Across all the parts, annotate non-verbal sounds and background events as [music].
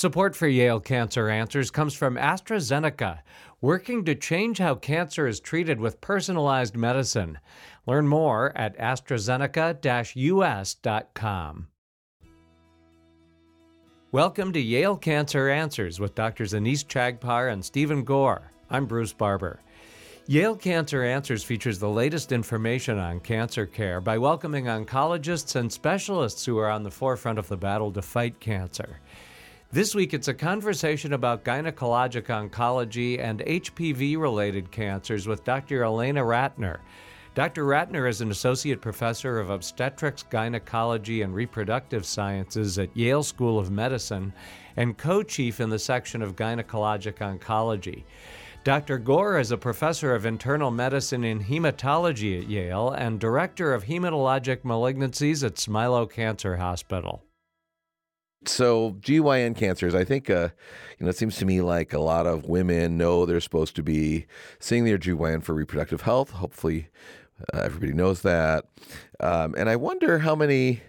Support for Yale Cancer Answers comes from AstraZeneca, working to change how cancer is treated with personalized medicine. Learn more at AstraZeneca US.com. Welcome to Yale Cancer Answers with Drs. Anees Chagpar and Stephen Gore. I'm Bruce Barber. Yale Cancer Answers features the latest information on cancer care by welcoming oncologists and specialists who are on the forefront of the battle to fight cancer. This week, it's a conversation about gynecologic oncology and HPV related cancers with Dr. Elena Ratner. Dr. Ratner is an associate professor of obstetrics, gynecology, and reproductive sciences at Yale School of Medicine and co chief in the section of gynecologic oncology. Dr. Gore is a professor of internal medicine in hematology at Yale and director of hematologic malignancies at Smilow Cancer Hospital. So GYN cancers, I think, uh, you know, it seems to me like a lot of women know they're supposed to be seeing their GYN for reproductive health. Hopefully, uh, everybody knows that. Um, and I wonder how many,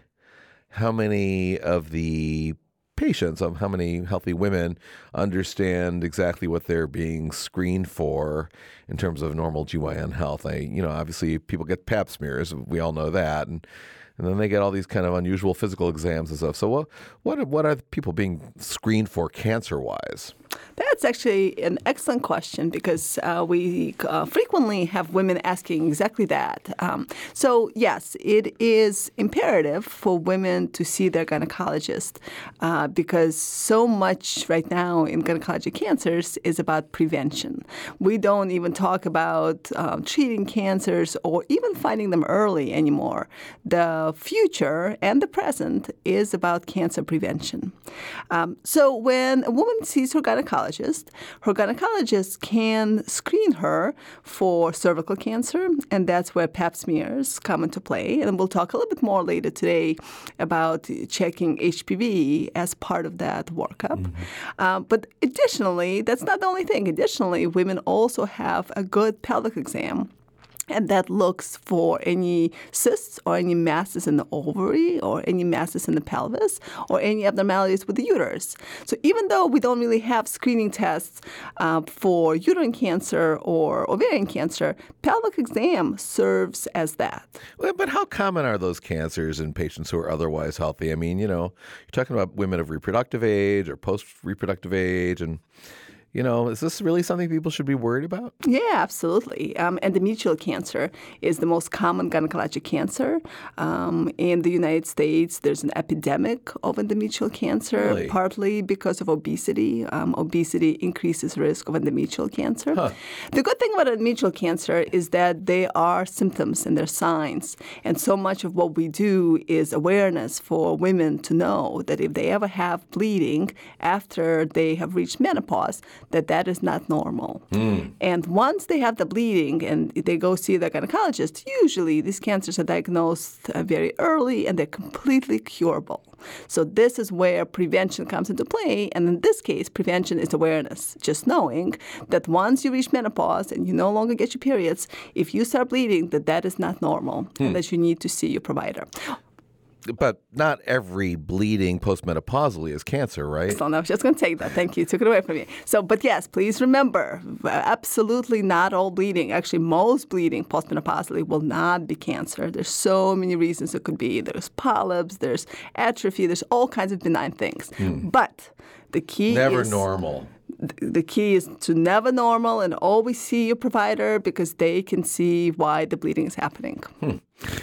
how many of the patients, um, how many healthy women understand exactly what they're being screened for in terms of normal GYN health. I, you know, obviously people get Pap smears, we all know that, and and then they get all these kind of unusual physical exams and stuff. So, what what what are people being screened for cancer wise? That's actually an excellent question because uh, we uh, frequently have women asking exactly that. Um, so, yes, it is imperative for women to see their gynecologist uh, because so much right now in gynecologic cancers is about prevention. We don't even talk about um, treating cancers or even finding them early anymore. The future and the present is about cancer prevention. Um, so, when a woman sees her gynecologist, gynecologist. Her gynecologist can screen her for cervical cancer, and that's where pap smears come into play. And we'll talk a little bit more later today about checking HPV as part of that workup. Mm-hmm. Um, but additionally, that's not the only thing. Additionally, women also have a good pelvic exam and that looks for any cysts or any masses in the ovary or any masses in the pelvis or any abnormalities with the uterus. So even though we don't really have screening tests uh, for uterine cancer or ovarian cancer, pelvic exam serves as that. Well, but how common are those cancers in patients who are otherwise healthy? I mean, you know, you're talking about women of reproductive age or post reproductive age and you know, is this really something people should be worried about? Yeah, absolutely. Um, endometrial cancer is the most common gynecologic cancer. Um, in the United States, there's an epidemic of endometrial cancer, really? partly because of obesity. Um, obesity increases risk of endometrial cancer. Huh. The good thing about endometrial cancer is that they are symptoms and they're signs. And so much of what we do is awareness for women to know that if they ever have bleeding after they have reached menopause, that that is not normal. Mm. And once they have the bleeding and they go see their gynecologist, usually these cancers are diagnosed uh, very early and they're completely curable. So this is where prevention comes into play. And in this case, prevention is awareness. Just knowing that once you reach menopause and you no longer get your periods, if you start bleeding, that that is not normal hmm. and that you need to see your provider but not every bleeding postmenopausally is cancer, right? So I was just going to take that. Thank you. Took it away from me. So, but yes, please remember, absolutely not all bleeding. Actually, most bleeding postmenopausally will not be cancer. There's so many reasons it could be. There's polyps, there's atrophy, there's all kinds of benign things. Hmm. But the key never is, normal the key is to never normal and always see your provider because they can see why the bleeding is happening. Hmm.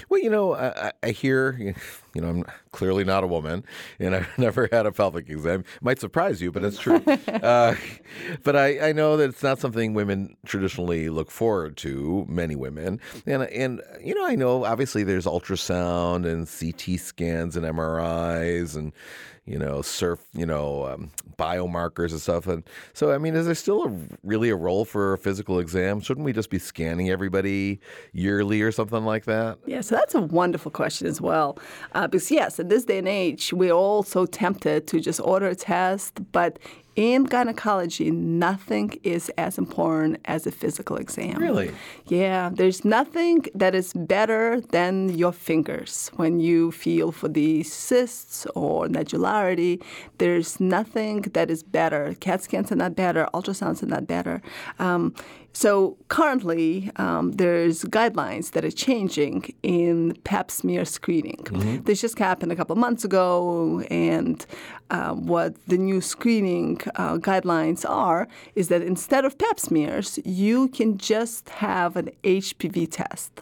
Well, you know, I, I, hear, you know, I'm clearly not a woman and I've [laughs] never had a pelvic exam. Might surprise you, but it's true. [laughs] uh, but I, I know that it's not something women traditionally look forward to, many women. And, and, you know, I know obviously there's ultrasound and CT scans and MRIs and, you know, surf, you know, um, biomarkers and stuff. And so, I mean, is there still a, really a role for a physical exam? Shouldn't we just be scanning everybody yearly or something like that? Yeah, so that's a wonderful question as well. Uh, because, yes, in this day and age, we're all so tempted to just order a test, but in gynecology, nothing is as important as a physical exam. Really? Yeah, there's nothing that is better than your fingers when you feel for the cysts or nodularity. There's nothing that is better. CAT scans are not better. Ultrasounds are not better. Um, so currently, um, there's guidelines that are changing in Pap smear screening. Mm-hmm. This just happened a couple of months ago, and uh, what the new screening uh, guidelines are is that instead of Pap smears, you can just have an HPV test.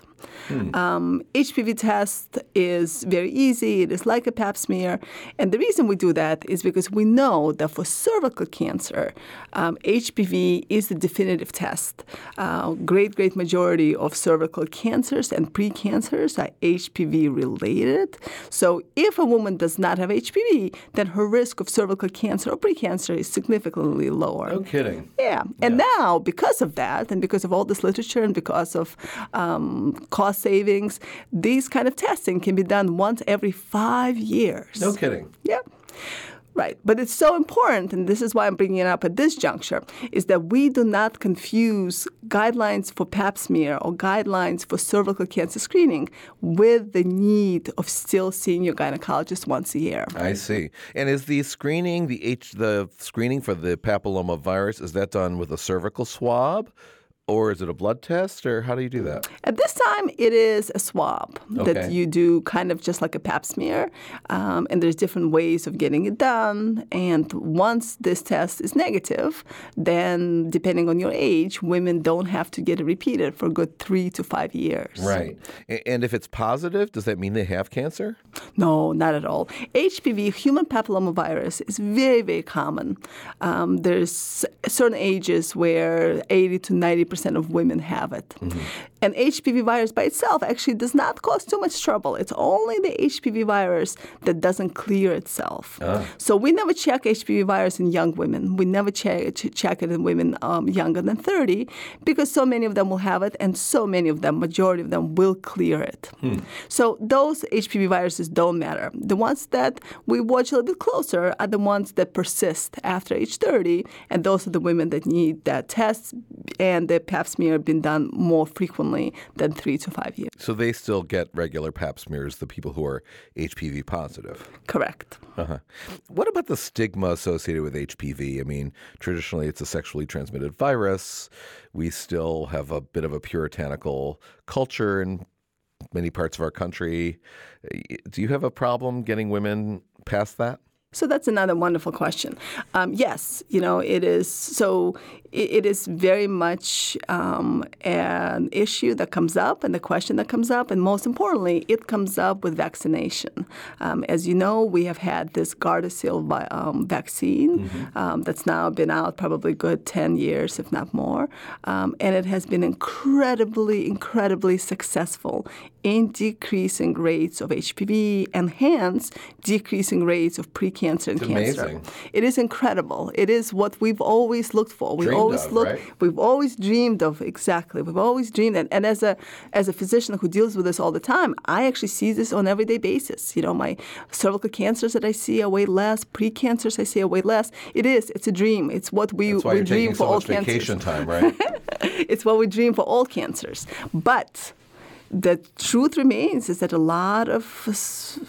Um, HPV test is very easy. It is like a pap smear. And the reason we do that is because we know that for cervical cancer, um, HPV is the definitive test. Uh, great, great majority of cervical cancers and precancers are HPV related. So if a woman does not have HPV, then her risk of cervical cancer or precancer is significantly lower. No kidding. Yeah. And now, because of that, and because of all this literature, and because of um, cost savings, these kind of testing can be done once every five years. No kidding. Yeah. Right. But it's so important, and this is why I'm bringing it up at this juncture, is that we do not confuse guidelines for pap smear or guidelines for cervical cancer screening with the need of still seeing your gynecologist once a year. I see. And is the screening the H the screening for the papilloma virus is that done with a cervical swab? Or is it a blood test, or how do you do that? At this time, it is a swab Okay. that you do kind of just like a pap smear. Um, and there's different ways of getting it done. And once this test is negative, then depending on your age, women don't have to get it repeated for a good three to five years. Right. And if it's positive, does that mean they have cancer? No, not at all. HPV, human papillomavirus, is very, very common. Um, there's certain ages where 80 to 90 percent of women have it. Mm-hmm. And HPV virus by itself actually does not cause too much trouble. It's only the HPV virus that doesn't clear itself. Ah. So we never check HPV virus in young women. We never check, check it in women um, younger than 30 because so many of them will have it and so many of them, majority of them, will clear it. Hmm. So those HPV viruses don't matter. The ones that we watch a little bit closer are the ones that persist after age 30, and those are the women that need that test and the pap smear been done more frequently than three to five years. So they still get regular pap smears, the people who are HPV positive. Correct. Uh-huh. What about the stigma associated with HPV? I mean, traditionally it's a sexually transmitted virus. We still have a bit of a puritanical culture in many parts of our country. Do you have a problem getting women past that? So that's another wonderful question. Um, yes, you know it is. So it, it is very much um, an issue that comes up, and the question that comes up, and most importantly, it comes up with vaccination. Um, as you know, we have had this Gardasil vi- um, vaccine um, that's now been out probably good ten years, if not more, um, and it has been incredibly, incredibly successful in decreasing rates of HPV and hence decreasing rates of precancer and It's cancer. amazing. It is incredible. It is what we've always looked for. We Dreamed always of, look. right? We've always dreamed of exactly. We've always dreamed, and, and as a as a physician who deals with this all the time, I actually see this on everyday basis. You know, my cervical cancers that I see are way less. Precancers I see are way less. It is. It's a dream. It's what we That's why we you're dream taking for so all much cancers. vacation time, right? [laughs] it's what we dream for all cancers. But the truth remains is that a lot of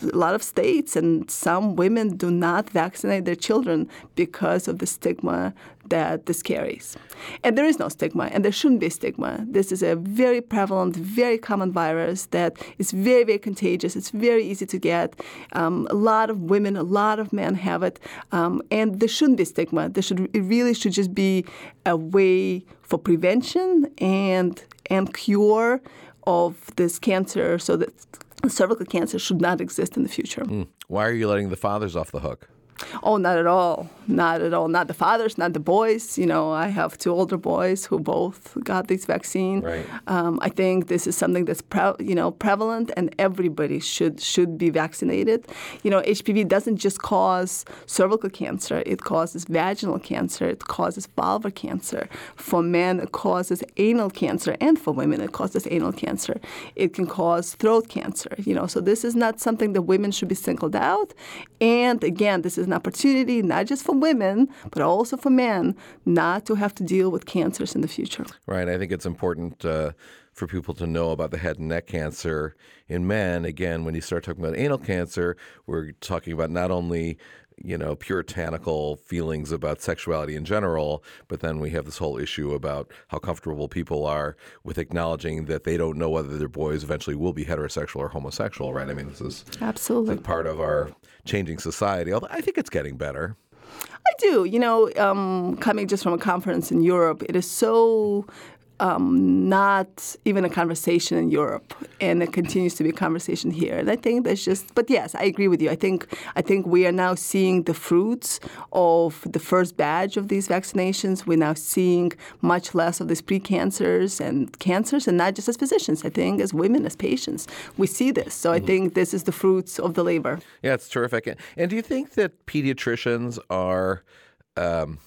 a lot of states and some women do not vaccinate their children because of the stigma that this carries. And there is no stigma, and there shouldn't be stigma. This is a very prevalent, very common virus that is very, very contagious. It's very easy to get. Um, a lot of women, a lot of men have it, um, and there shouldn't be stigma. There should it really should just be a way for prevention and and cure of this cancer, so that cervical cancer should not exist in the future. Hmm. Why are you letting the fathers off the hook? Oh, not at all. Not at all. Not the fathers, not the boys. You know, I have two older boys who both got this vaccine. Right. Um, I think this is something that's pre- you know prevalent, and everybody should should be vaccinated. You know, HPV doesn't just cause cervical cancer; it causes vaginal cancer, it causes vulvar cancer. For men, it causes anal cancer, and for women, it causes anal cancer. It can cause throat cancer. You know, so this is not something that women should be singled out. And again, this is is an opportunity not just for women, but also for men not to have to deal with cancers in the future. Right. I think it's important uh, for people to know about the head and neck cancer in men. Again, when you start talking about anal cancer, we're talking about not only you know, puritanical feelings about sexuality in general, but then we have this whole issue about how comfortable people are with acknowledging that they don't know whether their boys eventually will be heterosexual or homosexual, right? I mean, this is absolutely part of our changing society. Although I think it's getting better. I do. You know, um, coming just from a conference in Europe, it is so um, not even a conversation in Europe, and it continues to be a conversation here. And I think that's just. But yes, I agree with you. I think I think we are now seeing the fruits of the first batch of these vaccinations. We're now seeing much less of these precancers and cancers, and not just as physicians. I think as women, as patients, we see this. So I mm-hmm. think this is the fruits of the labor. Yeah, it's terrific. And do you think that pediatricians are? Um,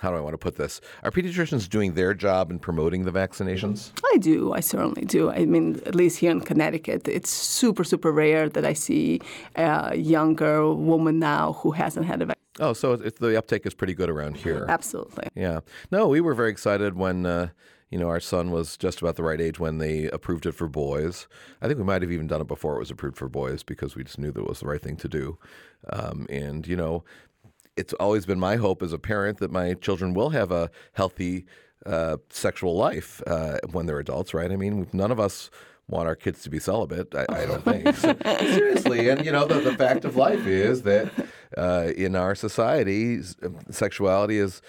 how do I want to put this? Are pediatricians doing their job in promoting the vaccinations? I do. I certainly do. I mean, at least here in Connecticut, it's super, super rare that I see a younger woman now who hasn't had a vaccine. Oh, so the uptake is pretty good around here. Absolutely. Yeah. No, we were very excited when. Uh, you know, our son was just about the right age when they approved it for boys. I think we might have even done it before it was approved for boys because we just knew that it was the right thing to do. Um, and, you know, it's always been my hope as a parent that my children will have a healthy uh, sexual life uh, when they're adults, right? I mean, none of us want our kids to be celibate. I, I don't think so, [laughs] seriously. And you know, the, the fact of life is that uh, in our society, sexuality is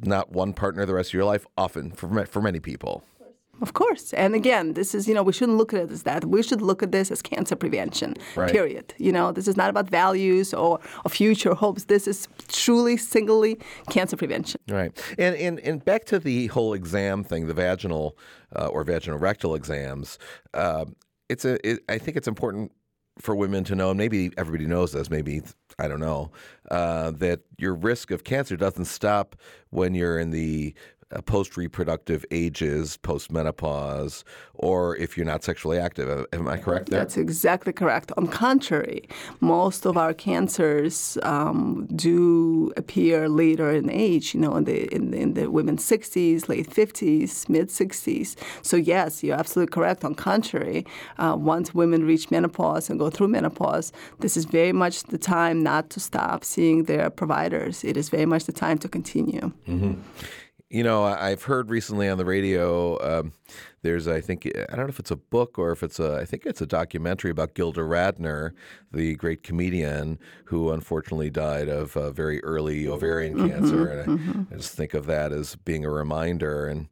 not one partner the rest of your life. Often for for many people. Of course. And again, this is, you know, we shouldn't look at it as that. We should look at this as cancer prevention, right. period. You know, this is not about values or, or future hopes. This is truly, singly cancer prevention. Right. And, and, and back to the whole exam thing, the vaginal uh, or vaginal rectal exams, uh, it's a, it, I think it's important for women to know, and maybe everybody knows this, maybe I don't know, uh, that your risk of cancer doesn't stop when you're in the post reproductive ages, post menopause, or if you're not sexually active. Am I correct there? That's exactly correct. On contrary, most of our cancers um, do appear later in age, you know, in the, in, in the women's 60s, late 50s, mid 60s. So, yes, you're absolutely correct. On contrary, uh, once women reach menopause and go through menopause, this is very much the time not to stop seeing their providers. It is very much the time to continue. Mm-hmm. You know, I've heard recently on the radio. Um, there's, I think, I don't know if it's a book or if it's a, I think it's a documentary about Gilda Radner, the great comedian who unfortunately died of uh, very early ovarian mm-hmm, cancer. And mm-hmm. I, I, just think of that as being a reminder. And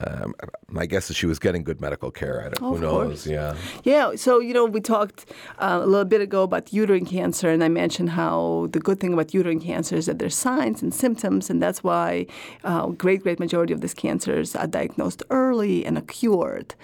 um, my guess is she was getting good medical care. I don't, oh, who knows? Course. Yeah. Yeah. So you know, we talked uh, a little bit ago about uterine cancer, and I mentioned how the good thing about uterine cancer is that there's signs and symptoms, and that's why uh, great, great majority of these cancers are diagnosed early and are cured.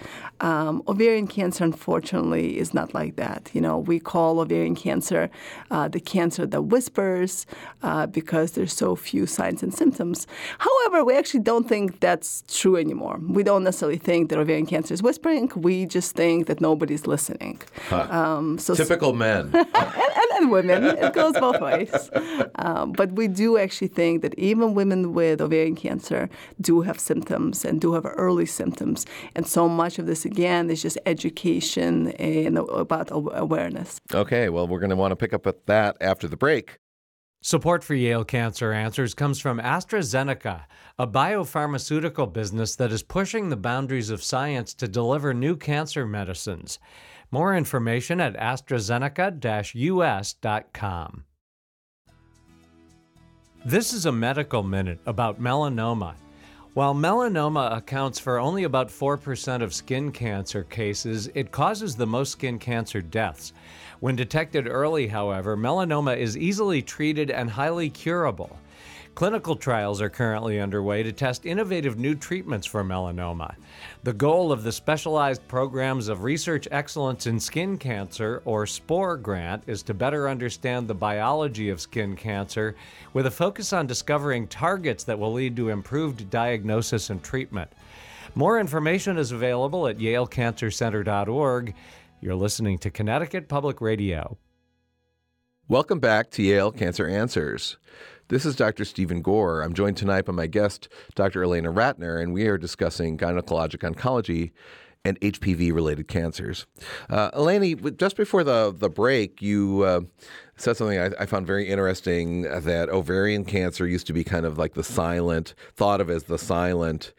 Um, ovarian cancer, unfortunately, is not like that. You know, we call ovarian cancer uh, the cancer that whispers uh, because there's so few signs and symptoms. However, we actually don't think that's true anymore anymore. We don't necessarily think that ovarian cancer is whispering. We just think that nobody's listening. Huh. Um, so Typical men. [laughs] and, and, and, women. It goes both ways. Um, but we do actually think that even women with ovarian cancer do have symptoms and do have early symptoms. And so much of this, again, is just education and about awareness. Okay, well, we're going to want to pick up at that after the break. Support for Yale Cancer Answers comes from AstraZeneca, a biopharmaceutical business that is pushing the boundaries of science to deliver new cancer medicines. More information at AstraZeneca US.com. This is a medical minute about melanoma. While melanoma accounts for only about 4% of skin cancer cases, it causes the most skin cancer deaths. When detected early, however, melanoma is easily treated and highly curable. Clinical trials are currently underway to test innovative new treatments for melanoma. The goal of the Specialized Programs of Research Excellence in Skin Cancer, or SPORE grant, is to better understand the biology of skin cancer with a focus on discovering targets that will lead to improved diagnosis and treatment. More information is available at yalecancercenter.org. You're listening to Connecticut Public Radio. Welcome back to Yale Cancer Answers. This is Dr. Stephen Gore. I'm joined tonight by my guest, Dr. Elena Ratner, and we are discussing gynecologic oncology and HPV related cancers. Uh, Eleni, just before the, the break, you uh, said something I, I, found very interesting that ovarian cancer used to be kind of like the silent, thought of as the silent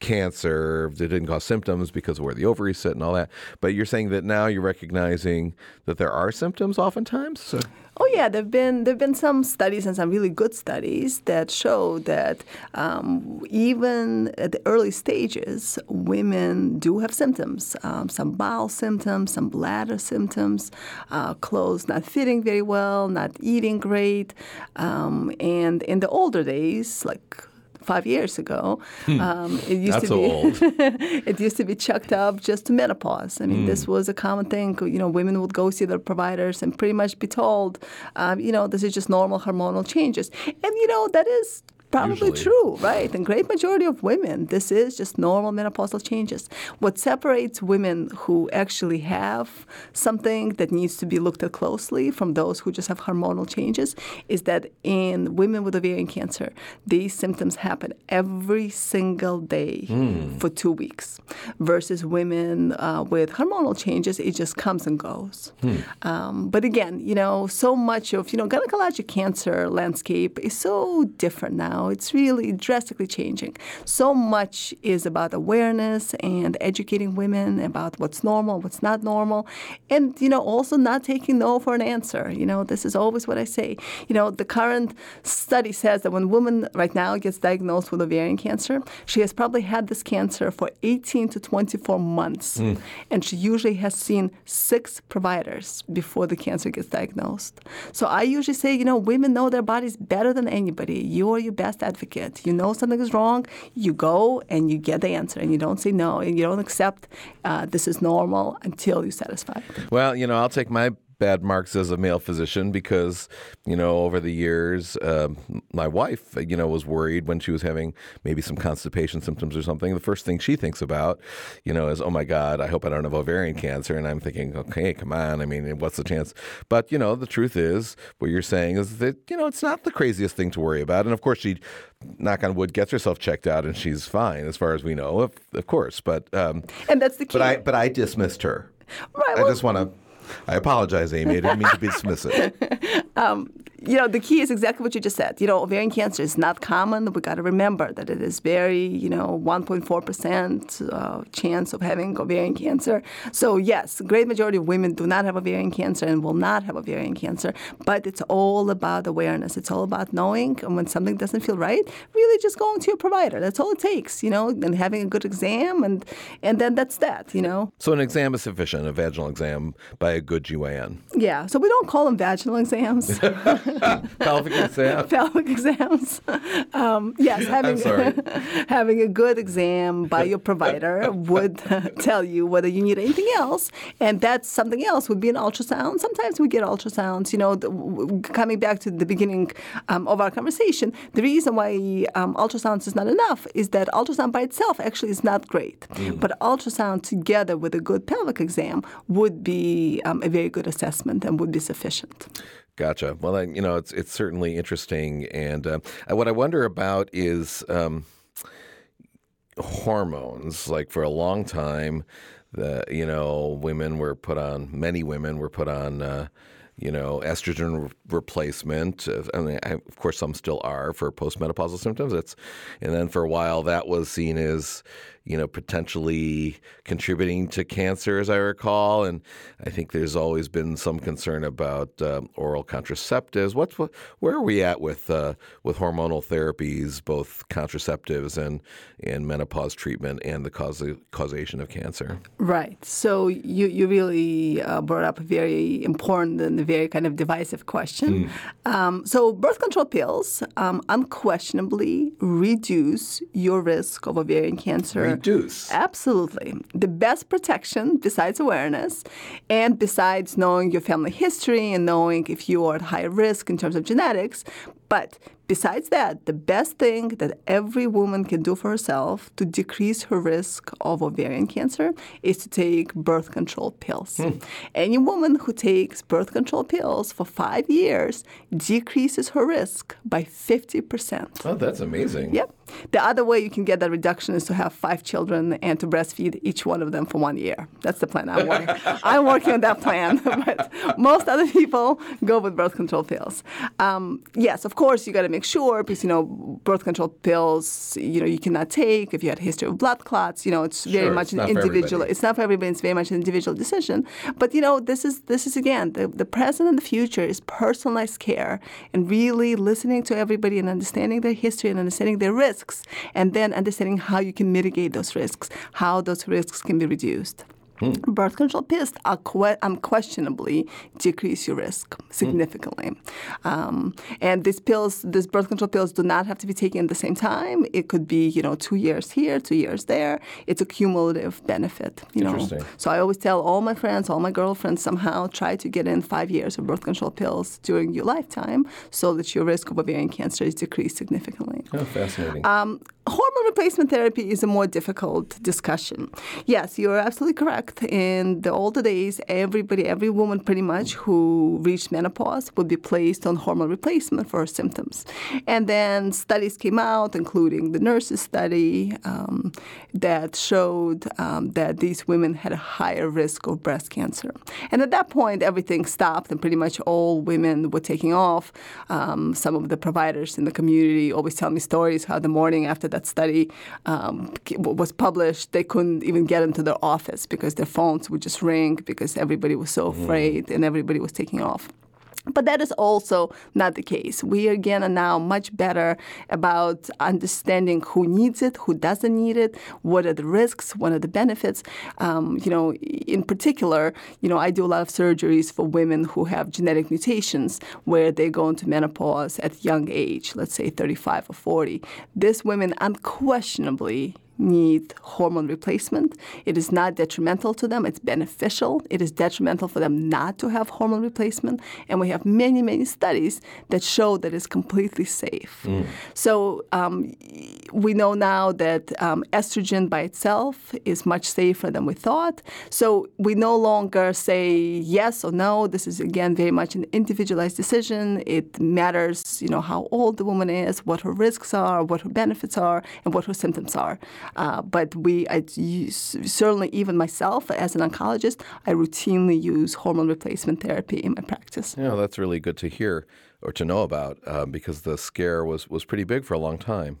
cancer that didn't cause symptoms because of where the ovaries sit and all that. But you're saying that now you're recognizing that there are symptoms oftentimes? So. Oh yeah, there've been there've been some studies and some really good studies that show that um, even at the early stages, women do have symptoms. Um, some bowel symptoms, some bladder symptoms, uh, clothes not fitting very well, not eating great, um, and in the older days, like five years ago. Hmm. Um, it used That's to be [laughs] it used to be chucked up just to menopause. I mean, mm. this hmm. was a common thing. You know, women would go see their providers and pretty much be told, um, you know, this is just normal hormonal changes. And you know, that is probably Usually. true, right? And great majority of women, this is just normal menopausal changes. What separates women who actually have something that needs to be looked at closely from those who just have hormonal changes is that in women with ovarian cancer, these symptoms happen every single day mm. for two weeks, versus women uh, with hormonal changes, it just comes and goes. Mm. Um, but again, you know, so much of you know gynecologic cancer landscape is so different now now. It's really drastically changing. So much is about awareness and educating women about what's normal, what's not normal, and you know also not taking no for an answer. You know, this is always what I say. You know, the current study says that when a woman right now gets diagnosed with ovarian cancer, she has probably had this cancer for 18 to 24 months, mm. and she usually has seen six providers before the cancer gets diagnosed. So I usually say, you know, women know their bodies better than anybody. You are your best best advocate. You know something is wrong, you go and you get the answer, and you don't say no, and you don't accept uh, this is normal until you're satisfied. Well, you know, I'll take my bad marks as a male physician because, you know, over the years, uh, my wife, you know, was worried when she was having maybe some constipation symptoms or something. The first thing she thinks about, you know, is, oh my God, I hope I don't have ovarian cancer. And I'm thinking, okay, come on. I mean, what's the chance? But, you know, the truth is, what you're saying is that, you know, it's not the craziest thing to worry about. And of course, she, knock on wood, gets herself checked out and she's fine as far as we know, of, of course. But, um, and that's the key. But I, but I dismissed her. Right. I just want to I apologize, Amy. I didn't mean to be dismissive. [laughs] um, you know, the key is exactly what you just said. You know, ovarian cancer is not common. We got to remember that it is very, you know, 1.4% uh, chance of having ovarian cancer. So, yes, great majority of women do not have ovarian cancer and will not have ovarian cancer. But it's all about awareness. It's all about knowing and when something doesn't feel right, really just going to your provider. That's all it takes, you know, and having a good exam and and then that's that, you know. So an exam is sufficient, a vaginal exam by a good GYN. Yeah. So we don't call them vaginal exams. [laughs] [laughs] [laughs] pelvic exam. [laughs] pelvic exams. [laughs] Um, yes, having having a good exam by your provider would tell you whether you need anything else, and that something else would be an ultrasound. Sometimes we get ultrasounds. You know, the, coming back to the beginning um, of our conversation, the reason why um, ultrasounds is not enough is that ultrasound by itself actually is not great, mm. but ultrasound together with a good pelvic exam would be um, a very good assessment and would be sufficient. Gotcha. Well, you know, it's it's certainly interesting, and uh, what I wonder about is um, hormones. Like for a long time, the you know women were put on. Many women were put on. Uh, you know, estrogen re- replacement. Uh, I mean, I, of course, some still are for postmenopausal symptoms. It's, and then for a while that was seen as, you know, potentially contributing to cancer, as I recall. And I think there's always been some concern about uh, oral contraceptives. What's what, where are we at with uh, with hormonal therapies, both contraceptives and and menopause treatment, and the cause, causation of cancer? Right. So you you really uh, brought up a very important and very kind of divisive question. Mm. Um, so birth control pills um, unquestionably reduce your risk of ovarian cancer reduce. Absolutely. The best protection, besides awareness and besides knowing your family history and knowing if you are at high risk in terms of genetics, but besides that, the best thing that every woman can do for herself to decrease her risk of ovarian cancer is to take birth control pills. Hmm. Any woman who takes birth control pills for five years decreases her risk by 50%. Oh, that's amazing. Yep. The other way you can get that reduction is to have five children and to breastfeed each one of them for one year. That's the plan I'm working. [laughs] I'm working on that plan, [laughs] but most other people go with birth control pills. Um, yes, of course, you got to make sure because you know birth control pills, you know, you cannot take if you had a history of blood clots. You know, it's very sure, much it's an individual. It's not for everybody. It's very much an individual decision. But you know, this is this is again the, the present and the future is personalized care and really listening to everybody and understanding their history and understanding their risks risks, and then understanding how you can mitigate those risks, how those risks can be reduced. Hmm. Birth control pills are que- unquestionably decrease your risk significantly. Hmm. Um, and these pills, these birth control pills, do not have to be taken at the same time. It could be, you know, two years here, two years there. It's a cumulative benefit. You know. So I always tell all my friends, all my girlfriends, somehow try to get in five years of birth control pills during your lifetime, so that your risk of ovarian cancer is decreased significantly. Oh, fascinating. Um, hormone replacement therapy is a more difficult discussion. Yes, you're absolutely correct. In the older days, everybody, every woman pretty much who reached menopause would be placed on hormone replacement for her symptoms. And then studies came out, including the nurses study, um, that showed um, that these women had a higher risk of breast cancer. And at that point, everything stopped, and pretty much all women were taking off. Um, some of the providers in the community always tell me stories how the morning after that study um, was published, they couldn't even get into their office because their phones would just ring because everybody was so mm-hmm. afraid mm. and everybody was taking off. But that is also not the case. We again are now much better about understanding who needs it, who doesn't need it, what are the risks, what are the benefits. Um, you know, in particular, you know, I do a lot of surgeries for women who have genetic mutations where they go into menopause at young age, let's say 35 or 40. These women unquestionably need hormone replacement. It is not detrimental to them, it's beneficial. It is detrimental for them not to have hormone replacement. And we have many, many studies that show that it's completely safe. Mm. So um, we know now that um, estrogen by itself is much safer than we thought. So we no longer say yes or no. This is, again, very much an individualized decision. It matters, you know, how old the woman is, what her risks are, what her benefits are, and what her symptoms are. Uh, but we, I certainly even myself as an oncologist, I routinely use hormone replacement therapy in my practice. Yeah, that's really good to hear or to know about uh, because the scare was, was pretty big for a long time.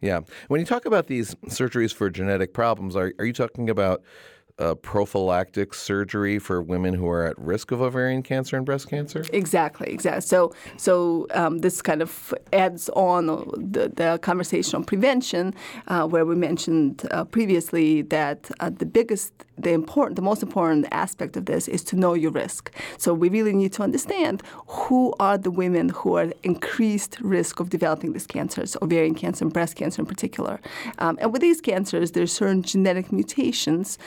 Yeah. When you talk about these surgeries for genetic problems, are, are you talking about uh, prophylactic surgery for women who are at risk of ovarian cancer and breast cancer? Exactly, exactly. So, so um, this kind of adds on the, the conversation on prevention, uh, where we mentioned uh, previously that uh, the biggest the important, the most important aspect of this is to know your risk. So we really need to understand who are the women who are at increased risk of developing these cancers, ovarian cancer and breast cancer in particular. Um, and with these cancers, there's certain genetic mutations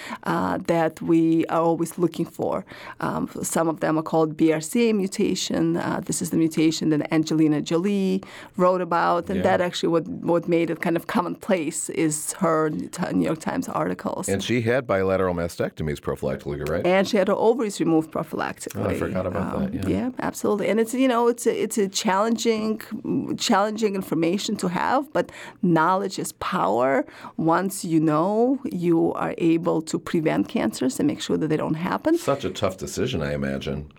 uh, that we are always looking for. Um, some of them are called BRCA mutation. Uh, this is the mutation that Angelina Jolie wrote about, and yeah. that actually what what made it kind of commonplace is her New York Times articles. And she had bilateral mastectomies prophylactically, right? And she had her ovaries removed prophylactically. Oh, I forgot about um, that. Yeah. yeah. absolutely. And it's you know it's a, it's a challenging challenging information to have, but knowledge is power. Once you know, you are able to prevent cancers and make sure that they don't happen. Such a tough decision, I imagine.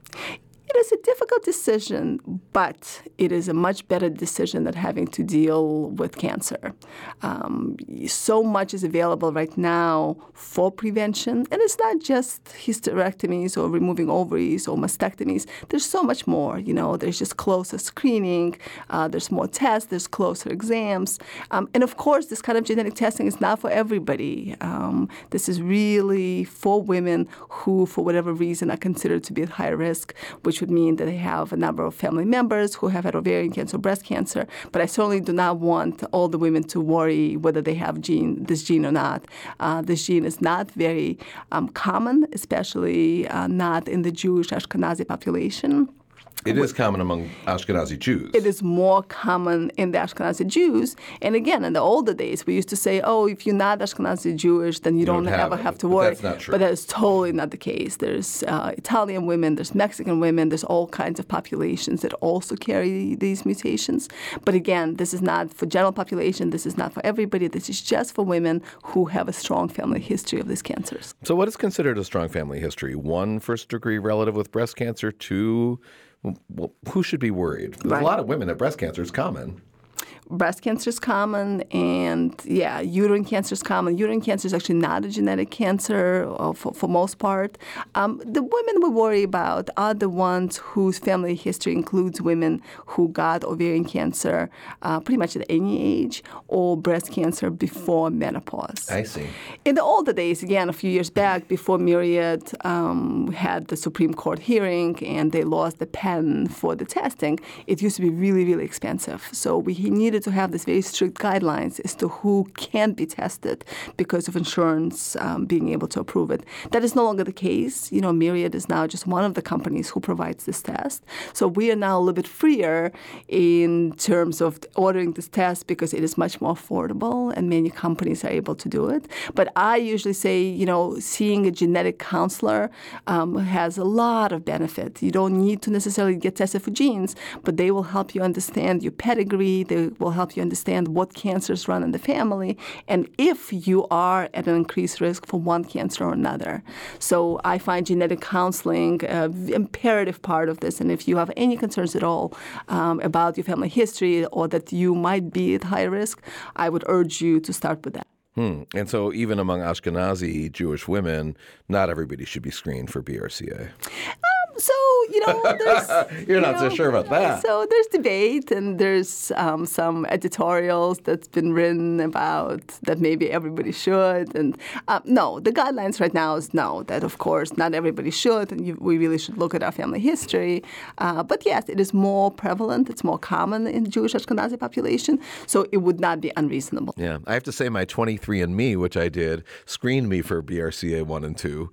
It is a difficult decision, but it is a much better decision than having to deal with cancer. Um, so much is available right now for prevention, and it's not just hysterectomies or removing ovaries or mastectomies. There's so much more. You know, there's just closer screening, uh, there's more tests, there's closer exams, um, and of course, this kind of genetic testing is not for everybody. Um, this is really for women who, for whatever reason, are considered to be at high risk, which mean that they have a number of family members who have had ovarian cancer, breast cancer. But I certainly do not want all the women to worry whether they have gene this gene or not. Uh, this gene is not very um, common, especially uh, not in the Jewish Ashkenazi population. It is common among Ashkenazi Jews. It is more common in the Ashkenazi Jews. And again, in the older days, we used to say, oh, if you're not Ashkenazi Jewish, then you, don't, don't have ever it. have to But worry. that's not true. But that is totally not the case. There's uh, Italian women, there's Mexican women, there's all kinds of populations that also carry these mutations. But again, this is not for general population. This is not for everybody. This is just for women who have a strong family history of these cancers. So, what is considered a strong family history? One first degree relative with breast cancer, two, well, who should be worried? Right. a lot of women have breast cancer It's common. Breast cancer is common, and yeah, uterine cancer is common. Uterine cancer is actually not a genetic cancer uh, for, for most part. Um, the women we worry about are the ones whose family history includes women who got ovarian cancer uh, pretty much at any age or breast cancer before menopause. I see. In the older days, again, a few years back, before Myriad um, had the Supreme Court hearing and they lost the patent for the testing, it used to be really, really expensive. So we needed to have these very strict guidelines as to who can be tested because of insurance um, being able to approve it. That is no longer the case. You know, Myriad is now just one of the companies who provides this test. So we are now a little bit freer in terms of ordering this test because it is much more affordable and many companies are able to do it. But I usually say, you know, seeing a genetic counselor um, has a lot of benefit. You don't need to necessarily get tested for genes, but they will help you understand your pedigree. They will help you understand what cancers run in the family and if you are at an increased risk for one cancer or another. So I find genetic counseling an imperative part of this. And if you have any concerns at all um, about your family history or that you might be at high risk, I would urge you to start with that. Hmm. And so, even among Ashkenazi Jewish women, not everybody should be screened for BRCA. So you know, there's [laughs] You're you not so sure about that. So there's debate, and there's um, some editorials that's been written about that maybe everybody should. And uh, no, the guidelines right now is no. That of course not everybody should, and you, we really should look at our family history. Uh, but yes, it is more prevalent. It's more common in the Jewish Ashkenazi population, so it would not be unreasonable. Yeah, I have to say, my 23andMe, which I did, screened me for BRCA 1 and 2.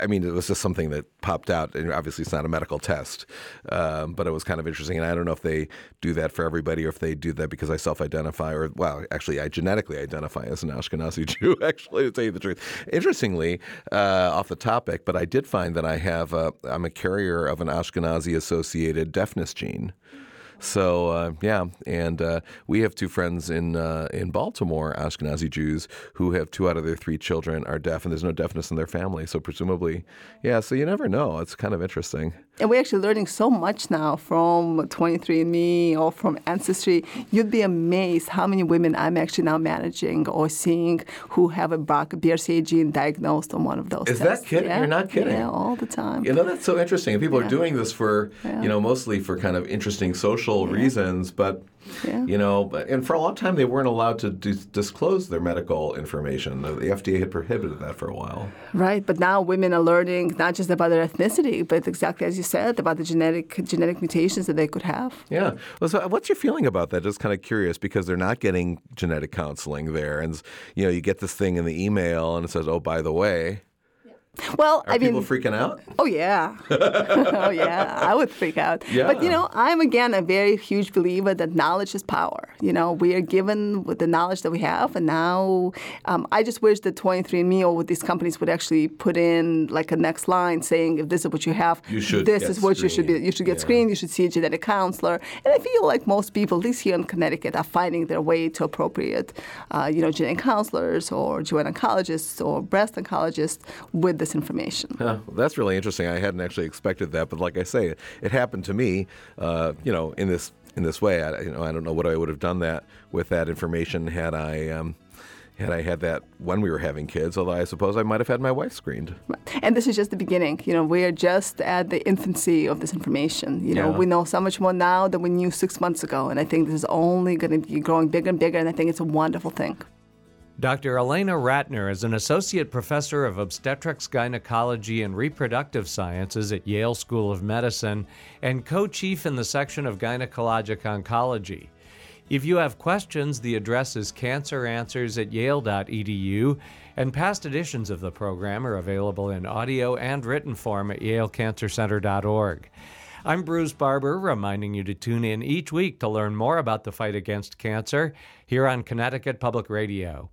I mean, it was just something that popped out, and obviously it's not a medical test, um, but it was kind of interesting. And I don't know if they do that for everybody or if they do that because I self-identify, or well, actually, I genetically identify as an Ashkenazi [laughs] Jew. Actually, to tell you the truth, interestingly, uh, off the topic, but I did find that I have a, I'm a carrier of an Ashkenazi-associated deafness gene. So uh, yeah, and uh, we have two friends in uh, in Baltimore, Ashkenazi Jews, who have two out of their three children are deaf, and there's no deafness in their family. So presumably, yeah. So you never know. It's kind of interesting. And we're actually learning so much now from 23andMe or from Ancestry. You'd be amazed how many women I'm actually now managing or seeing who have a BRCA gene diagnosed on one of those Is tests. that kidding? Yeah. You're not kidding. Yeah, all the time. You know that's so interesting. And People are doing this for Yeah. you know mostly for kind of interesting social reasons, but. Yeah. You know, and for a long time they weren't allowed to dis- disclose their medical information. The, the FDA had prohibited that for a while. Right, but now women are learning not just about their ethnicity, but exactly as you said about the genetic genetic mutations that they could have. Yeah. Well, so uh, what's your feeling about that? Just kind of curious because they're not getting genetic counseling there, and you know, you get this thing in the email, and it says, "Oh, by the way." Well, Are I mean, people freaking out? Oh yeah, [laughs] oh yeah, I would freak out. [laughs] Yeah. But you know, I'm again a very huge believer that knowledge is power. You know, we are given with the knowledge that we have, and now um, I just wish that 23andMe or with these companies would actually put in like a next line saying, if this is what you have, You should this is what you should be. You should get Yeah. screened. You should see a genetic counselor. And I feel like most people, at least here in Connecticut, are finding their way to appropriate, uh, you know, genetic counselors or GYN oncologists or breast oncologists with this information. Yeah, well, that's really interesting. I hadn't actually expected that, but like I say, it, it happened to me. Uh, you know, in this in this way. I, you know, I don't know what I would have done that with that information had I. Um, had I had that when we were having kids, although I suppose I might have had my wife screened. And this is just the beginning. You know, we are just at the infancy of this information. You know, Yeah. we know so much more now than we knew six months ago, and I think this is only going to be growing bigger and bigger. And I think it's a wonderful thing. Dr. Elena Ratner is an associate professor of obstetrics, gynecology, and reproductive sciences at Yale School of Medicine and co chief in the section of gynecologic oncology. If you have questions, the address is canceranswers at yale.edu, and past editions of the program are available in audio and written form at yalecancercenter.org. I'm Bruce Barber, reminding you to tune in each week to learn more about the fight against cancer here on Connecticut Public Radio.